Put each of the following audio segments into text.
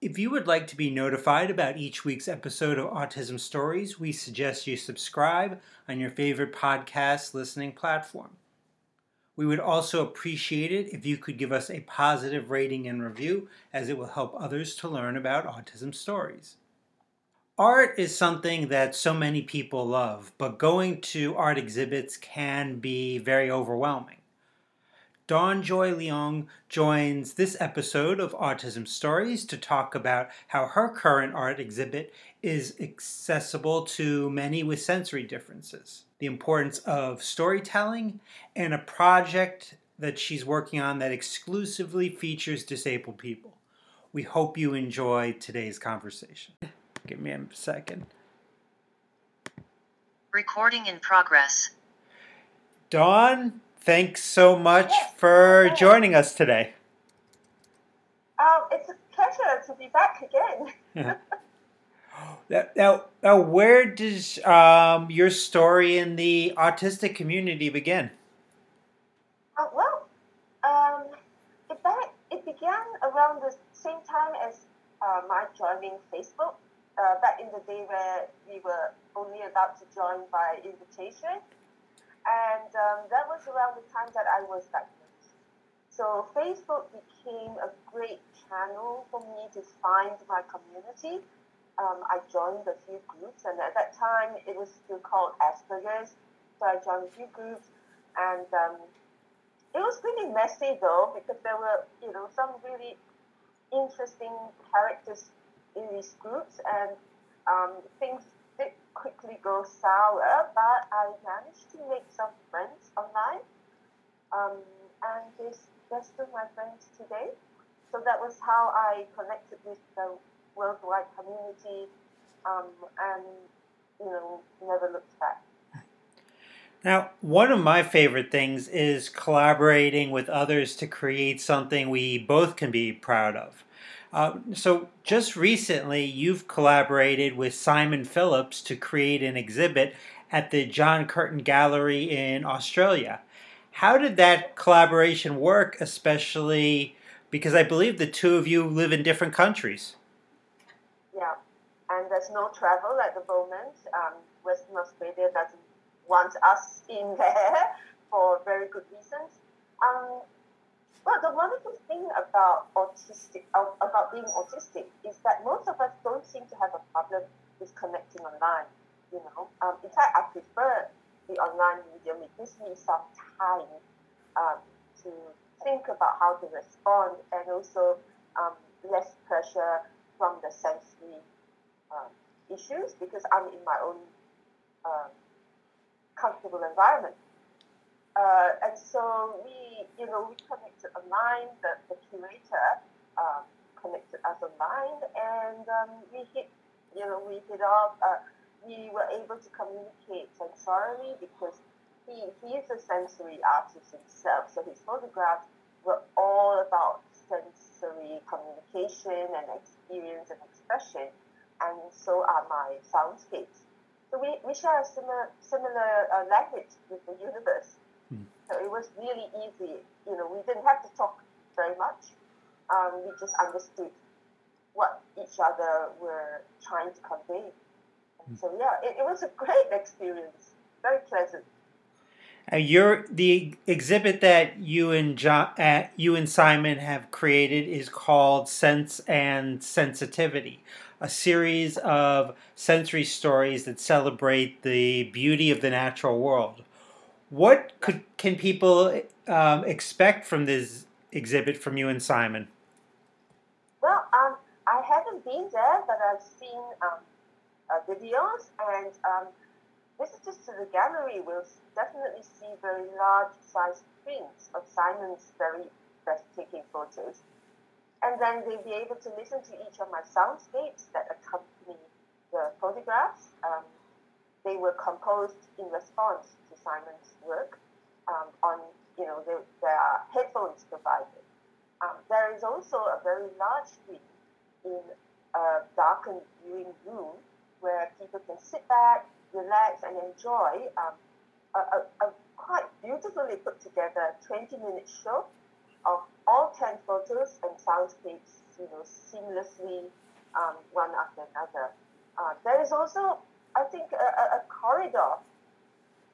If you would like to be notified about each week's episode of Autism Stories, we suggest you subscribe on your favorite podcast listening platform. We would also appreciate it if you could give us a positive rating and review, as it will help others to learn about autism stories. Art is something that so many people love, but going to art exhibits can be very overwhelming. Dawn Joy Leong joins this episode of Autism Stories to talk about how her current art exhibit is accessible to many with sensory differences, the importance of storytelling, and a project that she's working on that exclusively features disabled people. We hope you enjoy today's conversation. Give me a second. Recording in progress. Dawn, thanks so much for joining us today. Um, it's a pleasure to be back again. Now, now, now where does um, your story in the autistic community begin? Uh, well, um, it, back, it began around the same time as uh, my joining Facebook. Uh, back in the day where we were only allowed to join by invitation. And um, that was around the time that I was diagnosed. So Facebook became a great channel for me to find my community. Um, I joined a few groups, and at that time it was still called Asperger's. So I joined a few groups, and um, it was really messy though because there were, you know, some really interesting characters in these groups, and um, things quickly go sour, but I managed to make some friends online, um, and they, they're still my friends today. So that was how I connected with the worldwide community, um, and you know, never looked back. Now, one of my favorite things is collaborating with others to create something we both can be proud of. Uh, so, just recently, you've collaborated with Simon Phillips to create an exhibit at the John Curtin Gallery in Australia. How did that collaboration work, especially because I believe the two of you live in different countries? Yeah, and there's no travel at the moment. Um, Western Australia doesn't want us in there for very good reasons. Um, well, the wonderful thing about autistic about being autistic is that most of us don't seem to have a problem with connecting online. You know, um, in fact, I prefer the online medium. It gives me some time um, to think about how to respond, and also um, less pressure from the sensory um, issues because I'm in my own um, comfortable environment. Uh, and so we, you know, we connected online. The, the curator um, connected us online, and um, we hit, you know, we hit off. Uh, we were able to communicate sensorily because he, he is a sensory artist himself. So his photographs were all about sensory communication and experience and expression, and so are my soundscapes. So we, we share a similar similar uh, language with the universe. So it was really easy. You know, we didn't have to talk very much. Um, we just understood what each other were trying to convey. And so yeah, it, it was a great experience. Very pleasant. Uh, your the exhibit that you and John, uh, you and Simon have created is called Sense and Sensitivity, a series of sensory stories that celebrate the beauty of the natural world. What could can people um, expect from this exhibit from you and Simon? Well, um, I haven't been there, but I've seen um, uh, videos, and um, visitors to the gallery will definitely see very large size prints of Simon's very breathtaking photos. And then they'll be able to listen to each of my soundscapes that accompany the photographs. Um, they were composed in response to Simon's work um, on, you know, there, there are headphones provided. Um, there is also a very large screen in a darkened viewing room where people can sit back, relax, and enjoy um, a, a, a quite beautifully put together 20 minute show of all 10 photos and soundscapes, you know, seamlessly um, one after another. Uh, there is also, I think, a, a corridor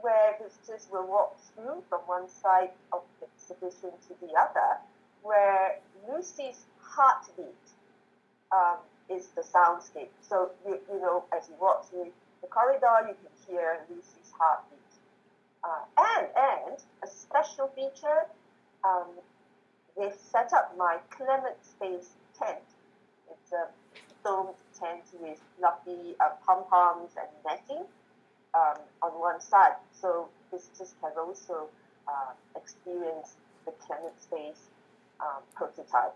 where visitors will walk through from one side of the exhibition to the other, where Lucy's heartbeat um, is the soundscape. So, you, you know, as you walk through the corridor, you can hear Lucy's heartbeat. Uh, and, and a special feature, um, they've set up my Clement Space tent. It's a domed tent with fluffy uh, pom poms and netting um, on one side. So visitors can also uh, experience the Clement Space um, prototype.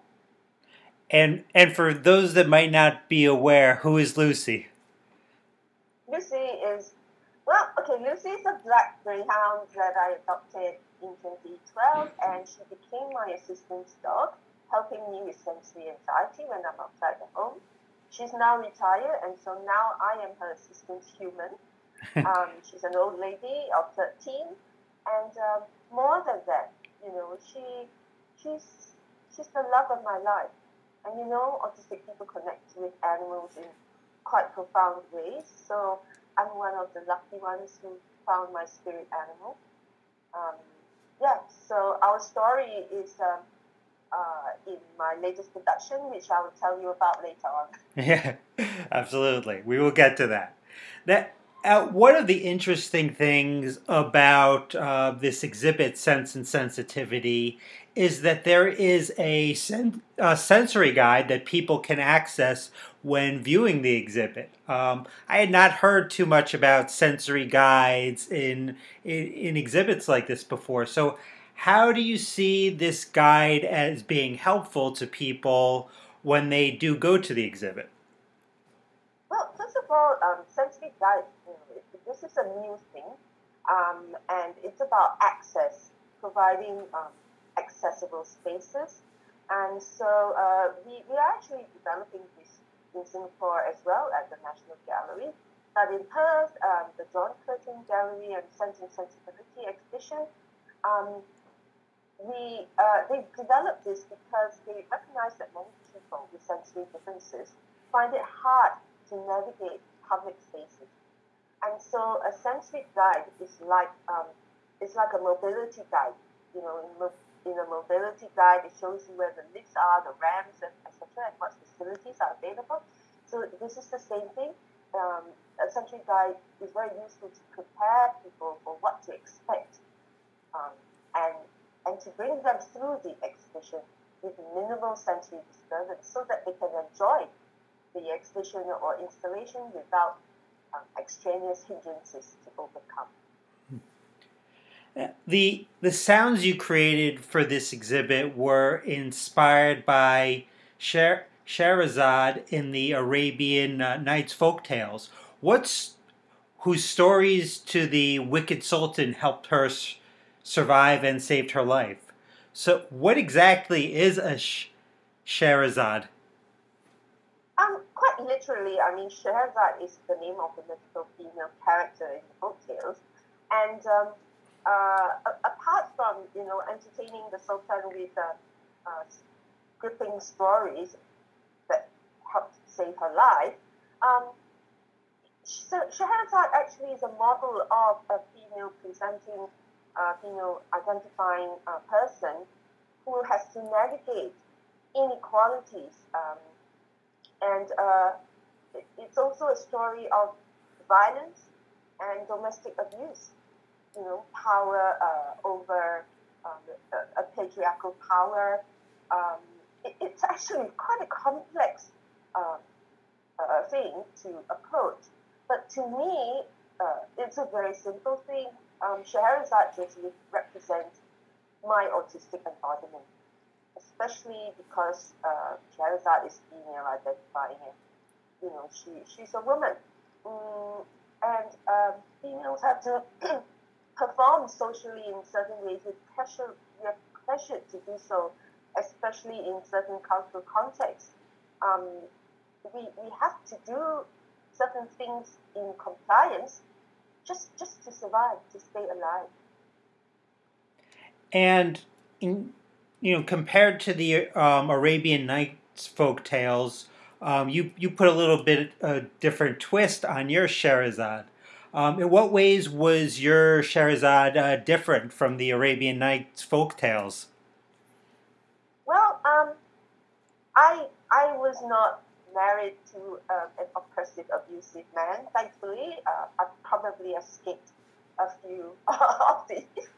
And and for those that might not be aware, who is Lucy? Lucy is well, okay. Lucy is a black greyhound that I adopted in 2012, and she became my assistant dog, helping me with sensory anxiety when I'm outside the home. She's now retired, and so now I am her assistant human. um, she's an old lady of 13, and um, more than that, you know, she she's she's the love of my life. And you know, autistic people connect with animals in quite profound ways. So I'm one of the lucky ones who found my spirit animal. Um, yeah, so our story is um, uh, in my latest production, which I will tell you about later on. Yeah, absolutely. We will get to that. That uh, one of the interesting things about uh, this exhibit, Sense and Sensitivity, is that there is a, sen- a, sensory guide that people can access when viewing the exhibit. Um, I had not heard too much about sensory guides in, in, in exhibits like this before. So, how do you see this guide as being helpful to people when they do go to the exhibit? Well, first of all, um, sensory guides this is a new thing, um, and it's about access, providing um, accessible spaces. And so uh, we, we are actually developing this in Singapore as well at the National Gallery. But in Perth, um, the John Curtin Gallery and Sense and Sensibility exhibition, um, we uh, they developed this because they recognize that many people with sensory differences find it hard to navigate public spaces and so a sensory guide is like um, it's like a mobility guide. You know, in, mo- in a mobility guide, it shows you where the lifts are, the ramps, etc., and what facilities are available. So this is the same thing. Um, a sensory guide is very useful to prepare people for what to expect, um, and and to bring them through the exhibition with minimal sensory disturbance, so that they can enjoy the exhibition or installation without um, extraneous hindrances to overcome. The the sounds you created for this exhibit were inspired by Sher- Scheherazade in the Arabian uh, Nights folk tales. What's whose stories to the wicked sultan helped her survive and saved her life. So, what exactly is a sh- Scheherazade? Um, quite literally, I mean, Scheherazade is the name of the mythical female character in folk tales. And um, uh, apart from, you know, entertaining the Sultan with uh, uh, gripping stories that helped save her life, um, so Scheherazade actually is a model of a female presenting, uh, female identifying uh, person who has to navigate inequalities um, and uh, it's also a story of violence and domestic abuse. You know, power uh, over um, a, a, patriarchal power. Um, it, it's actually quite a complex uh, uh, thing to approach. But to me, uh, it's a very simple thing. Um, Scheherazade just represents my autistic embodiment especially because uh, Scheherazade is female identifying and you know she she's a woman, mm, and um, females have to perform socially in certain ways, we pressure, we are pressured to do so, especially in certain cultural contexts. Um, we, we have to do certain things in compliance just, just to survive, to stay alive. And, in, you know, compared to the um, Arabian Nights folk tales, um, you, you put a little bit a different twist on your Scheherazade. Um, in what ways was your Scheherazade uh, different from the Arabian Nights folk tales? Well, um, I I was not married to uh, an oppressive, abusive man. Thankfully, uh, I probably escaped a few of these.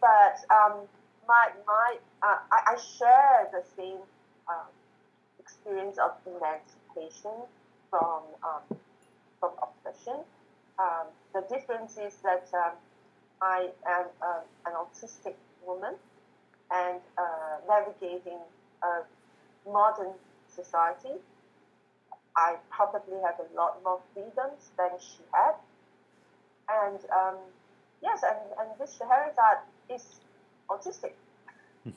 But um, my my uh, I, I, share the same um, experience of emancipation from um, from oppression. Um, the difference is that um, I am an autistic woman and uh, navigating a modern society. I probably have a lot more freedoms than she had. And um, yes, and, and this Scheherazade is autistic.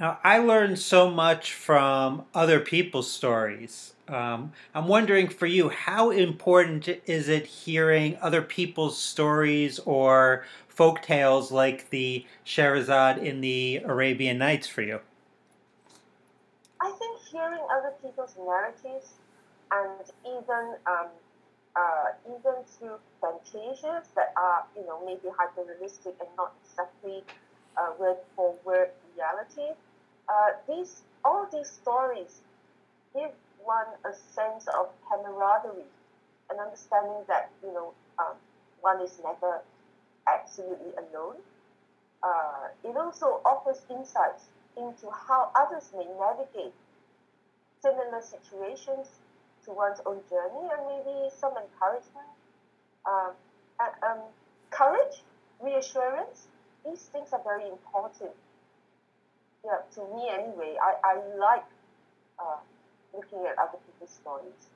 Now, I learned so much from other people's stories. Um, I'm wondering for you, how important is it hearing other people's stories or folk tales like the Scheherazade in the Arabian Nights for you? I think hearing people's narratives and even um, uh, even through fantasias that are you know maybe hyper realistic and not exactly uh, word for word reality uh, these all these stories give one a sense of camaraderie and understanding that you know um, one is never absolutely alone. Uh, it also offers insights into how others may navigate similar situations to one's own journey and maybe some encouragement, um, and, um, courage, reassurance. These things are very important yeah, to me anyway, I, I like uh, looking at other people's stories.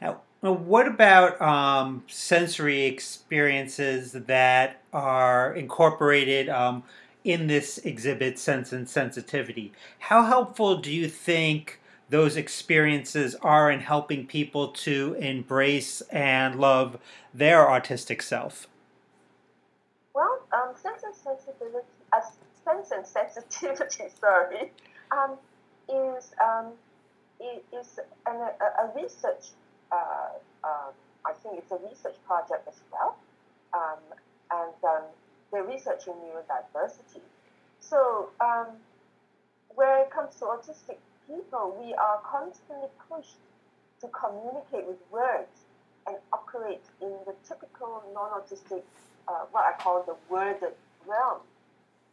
Now, what about um, sensory experiences that are incorporated um, in this exhibit, Sense and Sensitivity? How helpful do you think those experiences are in helping people to embrace and love their autistic self? Well, um, Sense and Sensitivity, as sense and sensitivity, sorry, um, is um, is an, a, a, research. Uh, uh, I think it's a research project as well, um, and um, they're researching neurodiversity. So um, when it comes to autistic people, we are constantly pushed to communicate with words and operate in the typical non-autistic, uh, what I call the worded realm.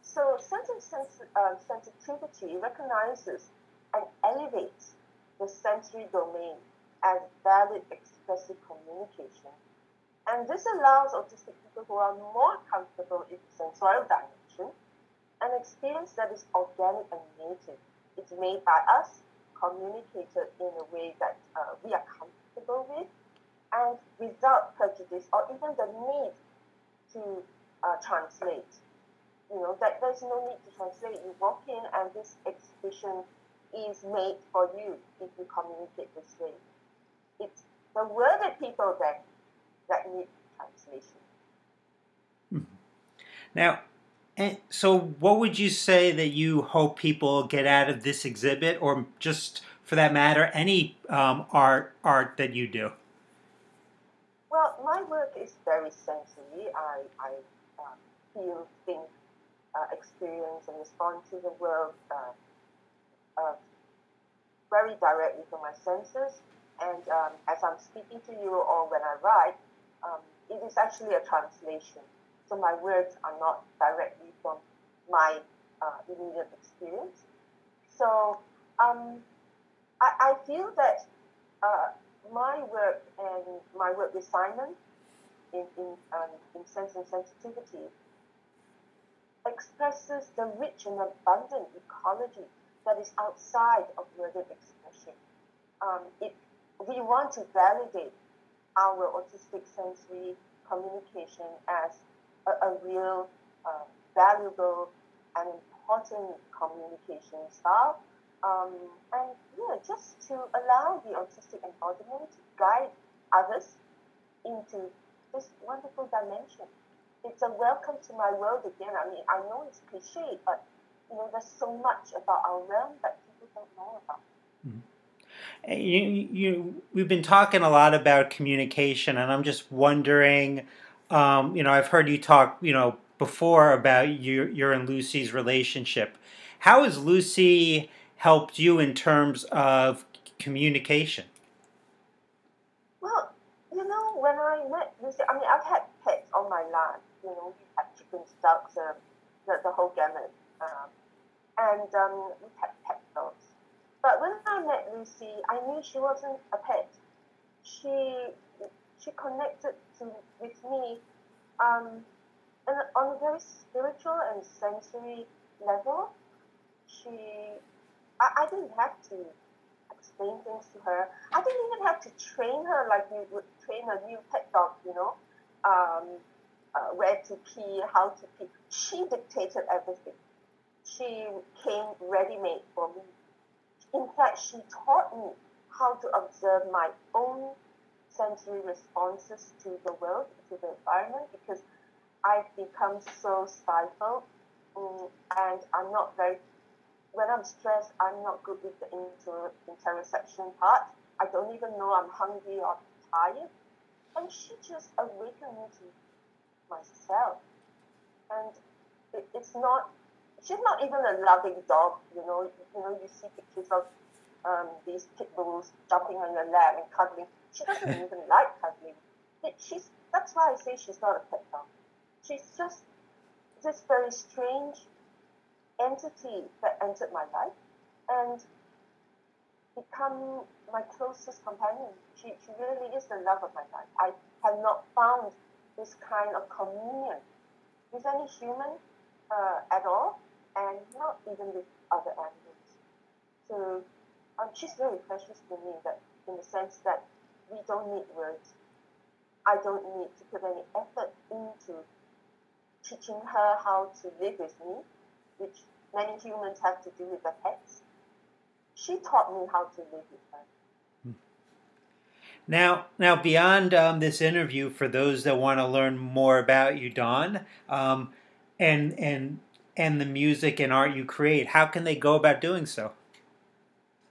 So sensory sens- uh, sensitivity recognizes and elevates the sensory domain as valid expressive communication. And this allows autistic people who are more comfortable in the sensorial dimension an experience that is organic and native. It's made by us, communicated in a way that uh, we are comfortable with, and without prejudice or even the need to uh, translate you know, that there's no need to translate. You walk in and this exhibition is made for you if you communicate this way. It's the worded people that that need translation. Hmm. Now, so what would you say that you hope people get out of this exhibit, or just for that matter, any um, art art that you do? Well, my work is very sensory. I, I uh, feel, think, uh, experience and respond to the world uh, uh, very directly from my senses. And um, as I'm speaking to you or when I write, um, it is actually a translation. So my words are not directly from my uh, immediate experience. So um, I, I, feel that uh, my work and my work with Simon in, in, um, in Sense and Sensitivity expresses the rich and abundant ecology that is outside of worded expression. Um, it, we want to validate our autistic sensory communication as a, a real uh, valuable and important communication style. Um, and yeah, just to allow the autistic embodiment to guide others into this wonderful dimension. It's a welcome to my world again. I mean, I know it's cliche, but you know, there's so much about our realm that people don't know about. Mm-hmm. You, you, we've been talking a lot about communication, and I'm just wondering. Um, you know, I've heard you talk, you know, before about your your and Lucy's relationship. How has Lucy helped you in terms of communication? Well, you know, when I met Lucy, I mean, I've had pets on my land. You know, we've had chickens, ducks, uh, the, the whole gamut. Um, and um, we had. But when I met Lucy, I knew she wasn't a pet. She she connected to with me um, on a very spiritual and sensory level. She, I, I didn't have to explain things to her. I didn't even have to train her like you would train a new pet dog, you know, um, uh, where to pee, how to pee. She dictated everything she came ready-made for me. In fact, she taught me how to observe my own sensory responses to the world, to the environment, because I've become so stifled um, and I'm not very, when I'm stressed, I'm not good with the inter, interoception part. I don't even know I'm hungry or tired. And she just awakened me to myself. And it, it's not she's not even a loving dog. You know, you know, you see pictures of um, these pit bulls jumping on your lap and cuddling. She doesn't even like cuddling. She's that's why I say she's not a pet dog. She's just this very strange entity that entered my life and become my closest companion. She, she really is the love of my life. I have not found this kind of communion with any human uh, at all and not even with other animals. So um, she's very precious to me that in the sense that we don't need words. I don't need to put any effort into teaching her how to live with me, which many humans have to do with their pets. She taught me how to live with her. Hmm. Now, now beyond um, this interview, for those that want to learn more about you, Dawn, um, and and and the music and art you create, how can they go about doing so?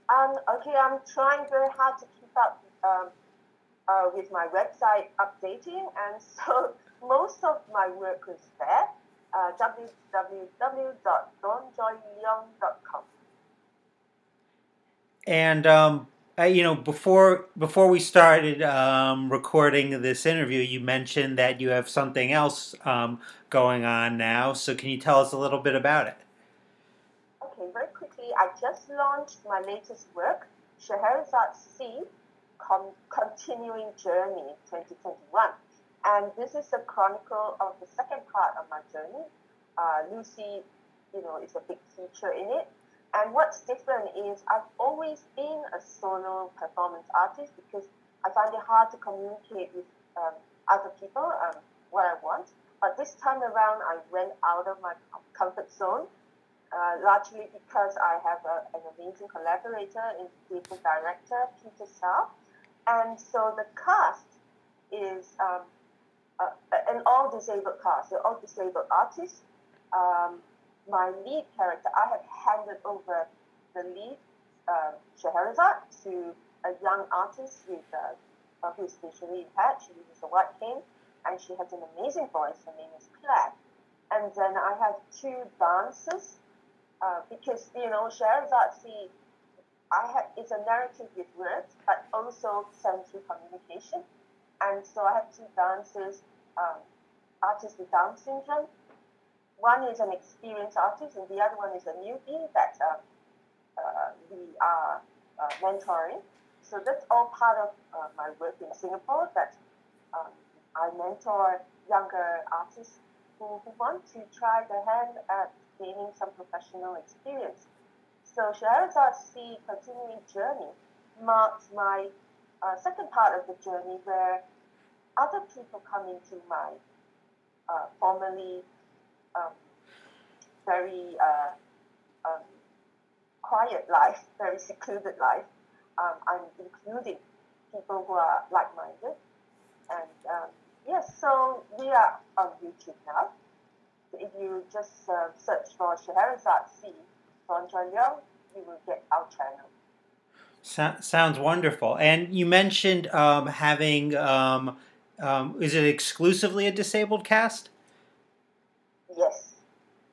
Um, okay, I'm trying very hard to keep up um, uh, with my website updating, and so most of my work is there. Uh, www.dawnjoyleong.com. And um, uh, you know, before before we started um, recording this interview, you mentioned that you have something else um, going on now. So, can you tell us a little bit about it? Okay, very quickly. I just launched my latest work, Scheherazade C, Continuing Journey 2021, and this is a chronicle of the second part of my journey. Uh, Lucy, you know, is a big feature in it and what's different is I've always been a solo performance artist because I find it hard to communicate with um, other people um, what I want. But this time around, I went out of my comfort zone, uh, largely because I have a, an amazing collaborator in theatre director, Peter Sau. And so the cast is um, uh, an all disabled cast, they're all disabled artists. Um, my lead character, I have handed over the lead, uh, Scheherazade, to a young artist with, uh, uh, who is visually impaired. She uses a white cane, and she has an amazing voice. Her name is Claire. And then I have two dancers, uh, because, you know, Scheherazade, see, I have, it's a narrative with words, but also sensory communication. And so I have two dancers, um, artists with Down syndrome, one is an experienced artist, and the other one is a newbie that uh, uh, we are uh, mentoring. So that's all part of uh, my work in Singapore. That um, I mentor younger artists who, who want to try their hand at gaining some professional experience. So Scheherazade C Continuing Journey marks my uh, second part of the journey where other people come into my uh, formerly um, very uh, um, quiet life, very secluded life, um, I'm including people who are like-minded. And um, yes, so we are on YouTube now. If you just uh, search for Scheherazade C. Chua Leong, you will get our channel. So, sounds wonderful. And you mentioned um, having, um, um, is it exclusively a disabled cast?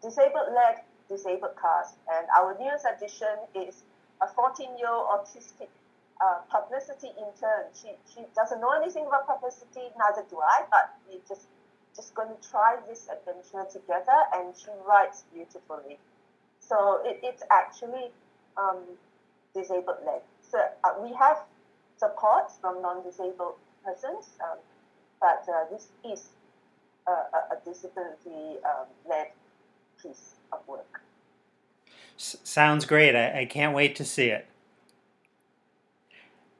Yes, disabled led, disabled cast. And our newest addition is a 14 year old autistic uh, publicity intern. She, she doesn't know anything about publicity, neither do I, but we just just going to try this adventure together, and she writes beautifully. So it, it's actually um, disabled led. So uh, we have support from non-disabled persons, um, but uh, this is a, a, disability um, piece of work. S- sounds great. I, I can't wait to see it.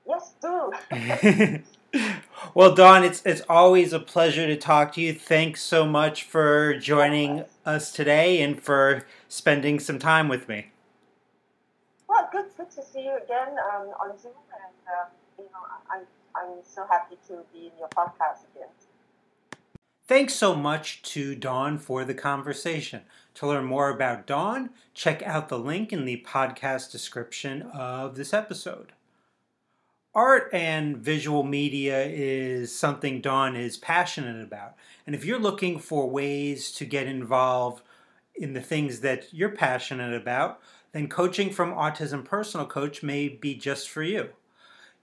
Yes, do. well, Dawn, it's it's always a pleasure to talk to you. Thanks so much for joining us today and for spending some time with me. Well, good, good to see you again um, on Zoom, and um, you know, I'm I'm so happy to be in your podcast again. Thanks so much to Dawn for the conversation. To learn more about Dawn, check out the link in the podcast description of this episode art and visual media is something Dawn is passionate about. And if you're looking for ways to get involved in the things that you're passionate about, then coaching from Autism Personal Coach may be just for you.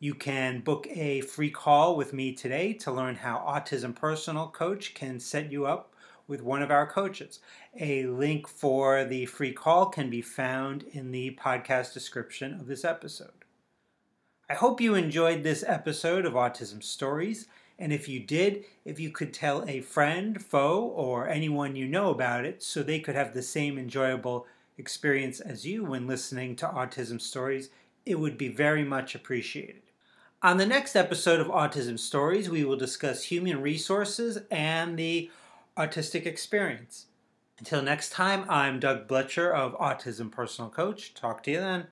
You can book a free call with me today to learn how Autism Personal Coach can set you up with one of our coaches. A link for the free call can be found in the podcast description of this episode. I hope you enjoyed this episode of Autism Stories. And if you did, if you could tell a friend, foe, or anyone you know about it so they could have the same enjoyable experience as you when listening to Autism Stories, it would be very much appreciated. On the next episode of Autism Stories, we will discuss human resources and the autistic experience. Until next time, I'm Doug Blecher of Autism Personal Coach. Talk to you then.